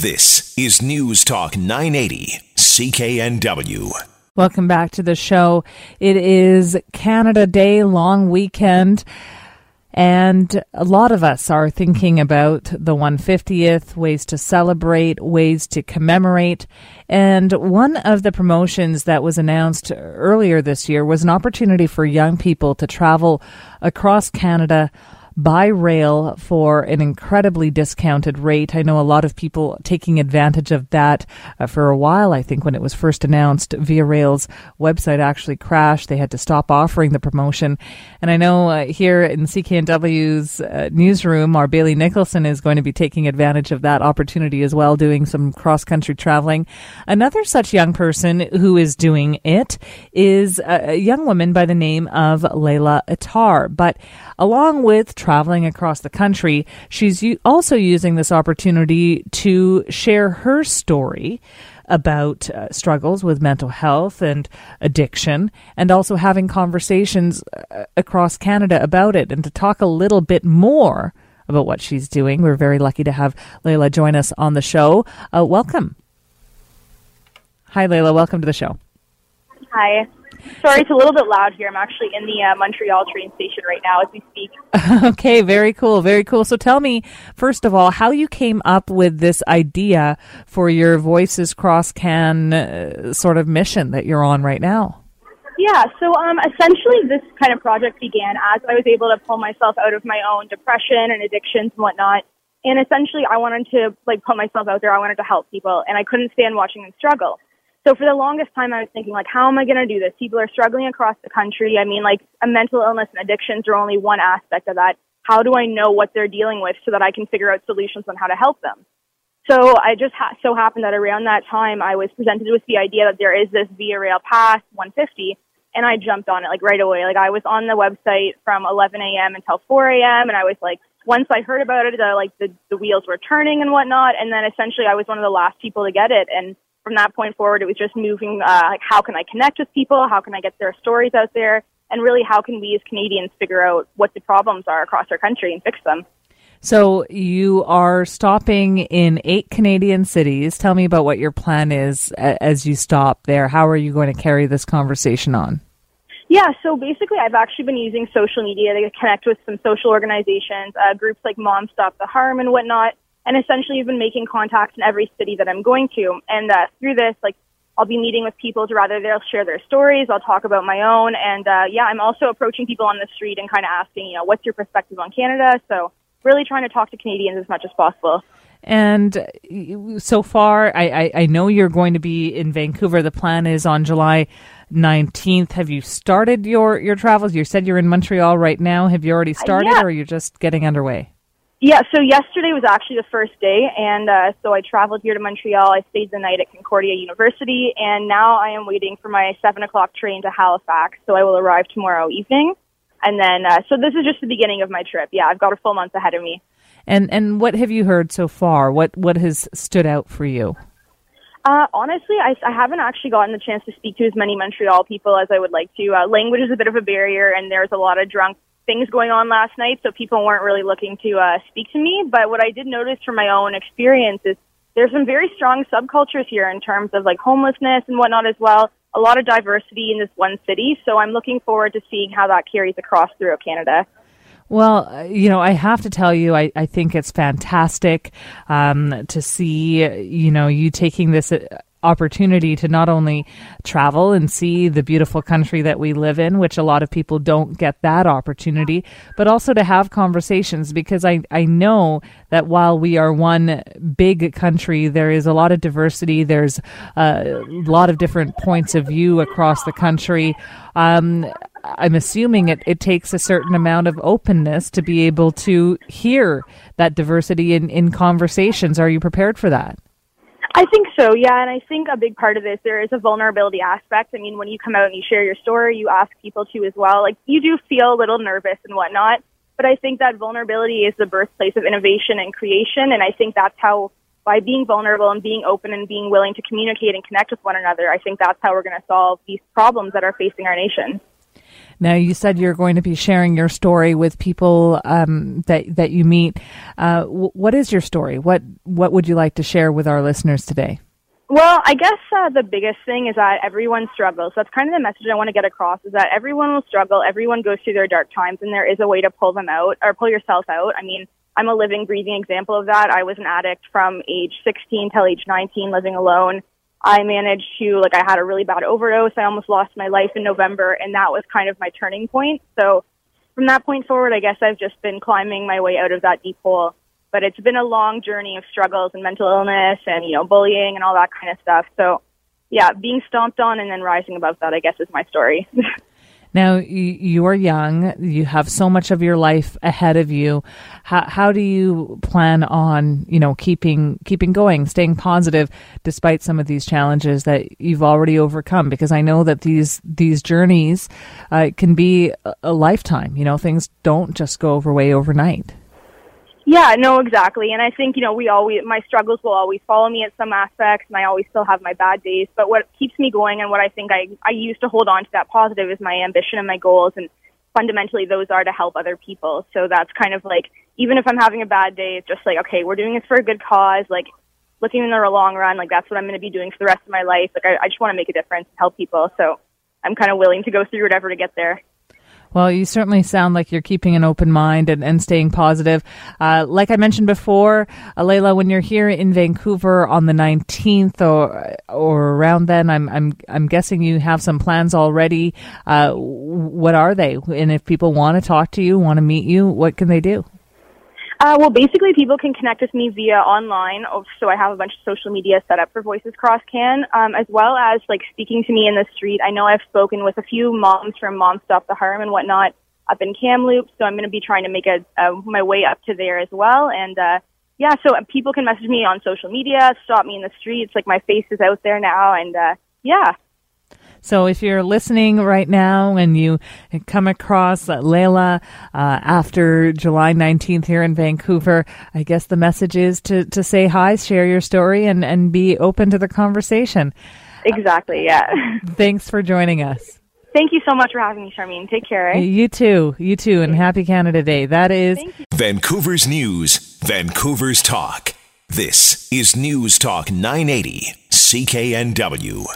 This is News Talk 980, CKNW. Welcome back to the show. It is Canada Day, long weekend. And a lot of us are thinking about the 150th, ways to celebrate, ways to commemorate. And one of the promotions that was announced earlier this year was an opportunity for young people to travel across Canada by rail for an incredibly discounted rate. I know a lot of people taking advantage of that uh, for a while. I think when it was first announced, Via Rail's website actually crashed. They had to stop offering the promotion. And I know uh, here in CKNW's uh, newsroom, our Bailey Nicholson is going to be taking advantage of that opportunity as well, doing some cross country traveling. Another such young person who is doing it is a young woman by the name of Leila Attar. But along with traveling across the country, she's also using this opportunity to share her story about uh, struggles with mental health and addiction, and also having conversations uh, across Canada about it, and to talk a little bit more about what she's doing. We're very lucky to have Leila join us on the show. Uh, welcome. Hi, Leila. Welcome to the show. Hi. Sorry, it's a little bit loud here. I'm actually in the uh, Montreal train station right now as we speak. okay, very cool, very cool. So tell me, first of all, how you came up with this idea for your Voices Cross Can uh, sort of mission that you're on right now. Yeah, so um, essentially, this kind of project began as I was able to pull myself out of my own depression and addictions and whatnot. And essentially, I wanted to like put myself out there. I wanted to help people, and I couldn't stand watching them struggle. So for the longest time, I was thinking, like, how am I going to do this? People are struggling across the country. I mean, like, a mental illness and addictions are only one aspect of that. How do I know what they're dealing with so that I can figure out solutions on how to help them? So I just ha- so happened that around that time, I was presented with the idea that there is this Via Rail Pass 150, and I jumped on it like right away. Like I was on the website from 11 a.m. until 4 a.m. and I was like, once I heard about it, the, like the the wheels were turning and whatnot. And then essentially, I was one of the last people to get it, and from that point forward, it was just moving, uh, like how can I connect with people? How can I get their stories out there? And really, how can we as Canadians figure out what the problems are across our country and fix them? So you are stopping in eight Canadian cities. Tell me about what your plan is as you stop there. How are you going to carry this conversation on? Yeah, so basically, I've actually been using social media to connect with some social organizations, uh, groups like Mom Stop the Harm and whatnot, and essentially have been making contacts in every city that I'm going to. And uh, through this, like I'll be meeting with people to rather they'll share their stories. I'll talk about my own, and uh, yeah, I'm also approaching people on the street and kind of asking, you know, what's your perspective on Canada? So really trying to talk to Canadians as much as possible. And so far, I, I, I know you're going to be in Vancouver. The plan is on July 19th. Have you started your, your travels? You said you're in Montreal right now. Have you already started, uh, yeah. or are you just getting underway? Yeah, so yesterday was actually the first day, and uh, so I traveled here to Montreal. I stayed the night at Concordia University, and now I am waiting for my 7 o'clock train to Halifax, so I will arrive tomorrow evening. And then, uh, so this is just the beginning of my trip. Yeah, I've got a full month ahead of me. And and what have you heard so far? What what has stood out for you? Uh, honestly, I, I haven't actually gotten the chance to speak to as many Montreal people as I would like to. Uh, language is a bit of a barrier, and there's a lot of drunk things going on last night, so people weren't really looking to uh, speak to me. But what I did notice from my own experience is there's some very strong subcultures here in terms of like homelessness and whatnot as well. A lot of diversity in this one city, so I'm looking forward to seeing how that carries across throughout Canada. Well, you know, I have to tell you, I, I think it's fantastic um, to see, you know, you taking this uh, opportunity to not only travel and see the beautiful country that we live in, which a lot of people don't get that opportunity, but also to have conversations because I, I know that while we are one big country, there is a lot of diversity. There's a lot of different points of view across the country. Um, I'm assuming it, it takes a certain amount of openness to be able to hear that diversity in, in conversations. Are you prepared for that? I think so, yeah. And I think a big part of this, there is a vulnerability aspect. I mean, when you come out and you share your story, you ask people to as well. Like, you do feel a little nervous and whatnot. But I think that vulnerability is the birthplace of innovation and creation. And I think that's how, by being vulnerable and being open and being willing to communicate and connect with one another, I think that's how we're going to solve these problems that are facing our nation. Now, you said you're going to be sharing your story with people um, that that you meet. Uh, w- what is your story? What what would you like to share with our listeners today? Well, I guess uh, the biggest thing is that everyone struggles. That's kind of the message I want to get across is that everyone will struggle. Everyone goes through their dark times, and there is a way to pull them out or pull yourself out. I mean, I'm a living, breathing example of that. I was an addict from age 16 till age 19, living alone. I managed to, like, I had a really bad overdose. I almost lost my life in November, and that was kind of my turning point. So from that point forward, I guess I've just been climbing my way out of that deep hole but it's been a long journey of struggles and mental illness and you know bullying and all that kind of stuff so yeah being stomped on and then rising above that i guess is my story now you are young. You have so much of your life ahead of you. How, how do you plan on you know keeping keeping going staying positive despite some of these challenges that you've already overcome? Because i know that these these journeys uh, can be a lifetime. You know things don't just go away overnight yeah, no, exactly. And I think, you know, we always, my struggles will always follow me at some aspects and I always still have my bad days. But what keeps me going and what I think I, I use to hold on to that positive is my ambition and my goals. And fundamentally those are to help other people. So that's kind of like, even if I'm having a bad day, it's just like, okay, we're doing this for a good cause. Like looking in the long run, like that's what I'm going to be doing for the rest of my life. Like I, I just want to make a difference and help people. So I'm kind of willing to go through whatever to get there. Well, you certainly sound like you're keeping an open mind and, and staying positive. Uh, like I mentioned before, uh, Leila, when you're here in Vancouver on the 19th or or around then, I'm I'm I'm guessing you have some plans already. Uh, what are they? And if people want to talk to you, want to meet you, what can they do? Uh, well, basically, people can connect with me via online. Oh, so I have a bunch of social media set up for Voices Cross Can, um, as well as like speaking to me in the street. I know I've spoken with a few moms from Moms Stop the Harm and whatnot up in Kamloops, so I'm going to be trying to make a, my way up to there as well. And uh, yeah, so people can message me on social media, stop me in the streets. Like my face is out there now, and uh, yeah. So if you're listening right now and you come across Leila uh, after July 19th here in Vancouver, I guess the message is to, to say hi, share your story, and, and be open to the conversation. Exactly, yeah. Thanks for joining us. Thank you so much for having me, Charmaine. Take care. Eh? You too. You too. And happy Canada Day. That is Vancouver's News, Vancouver's Talk. This is News Talk 980, CKNW.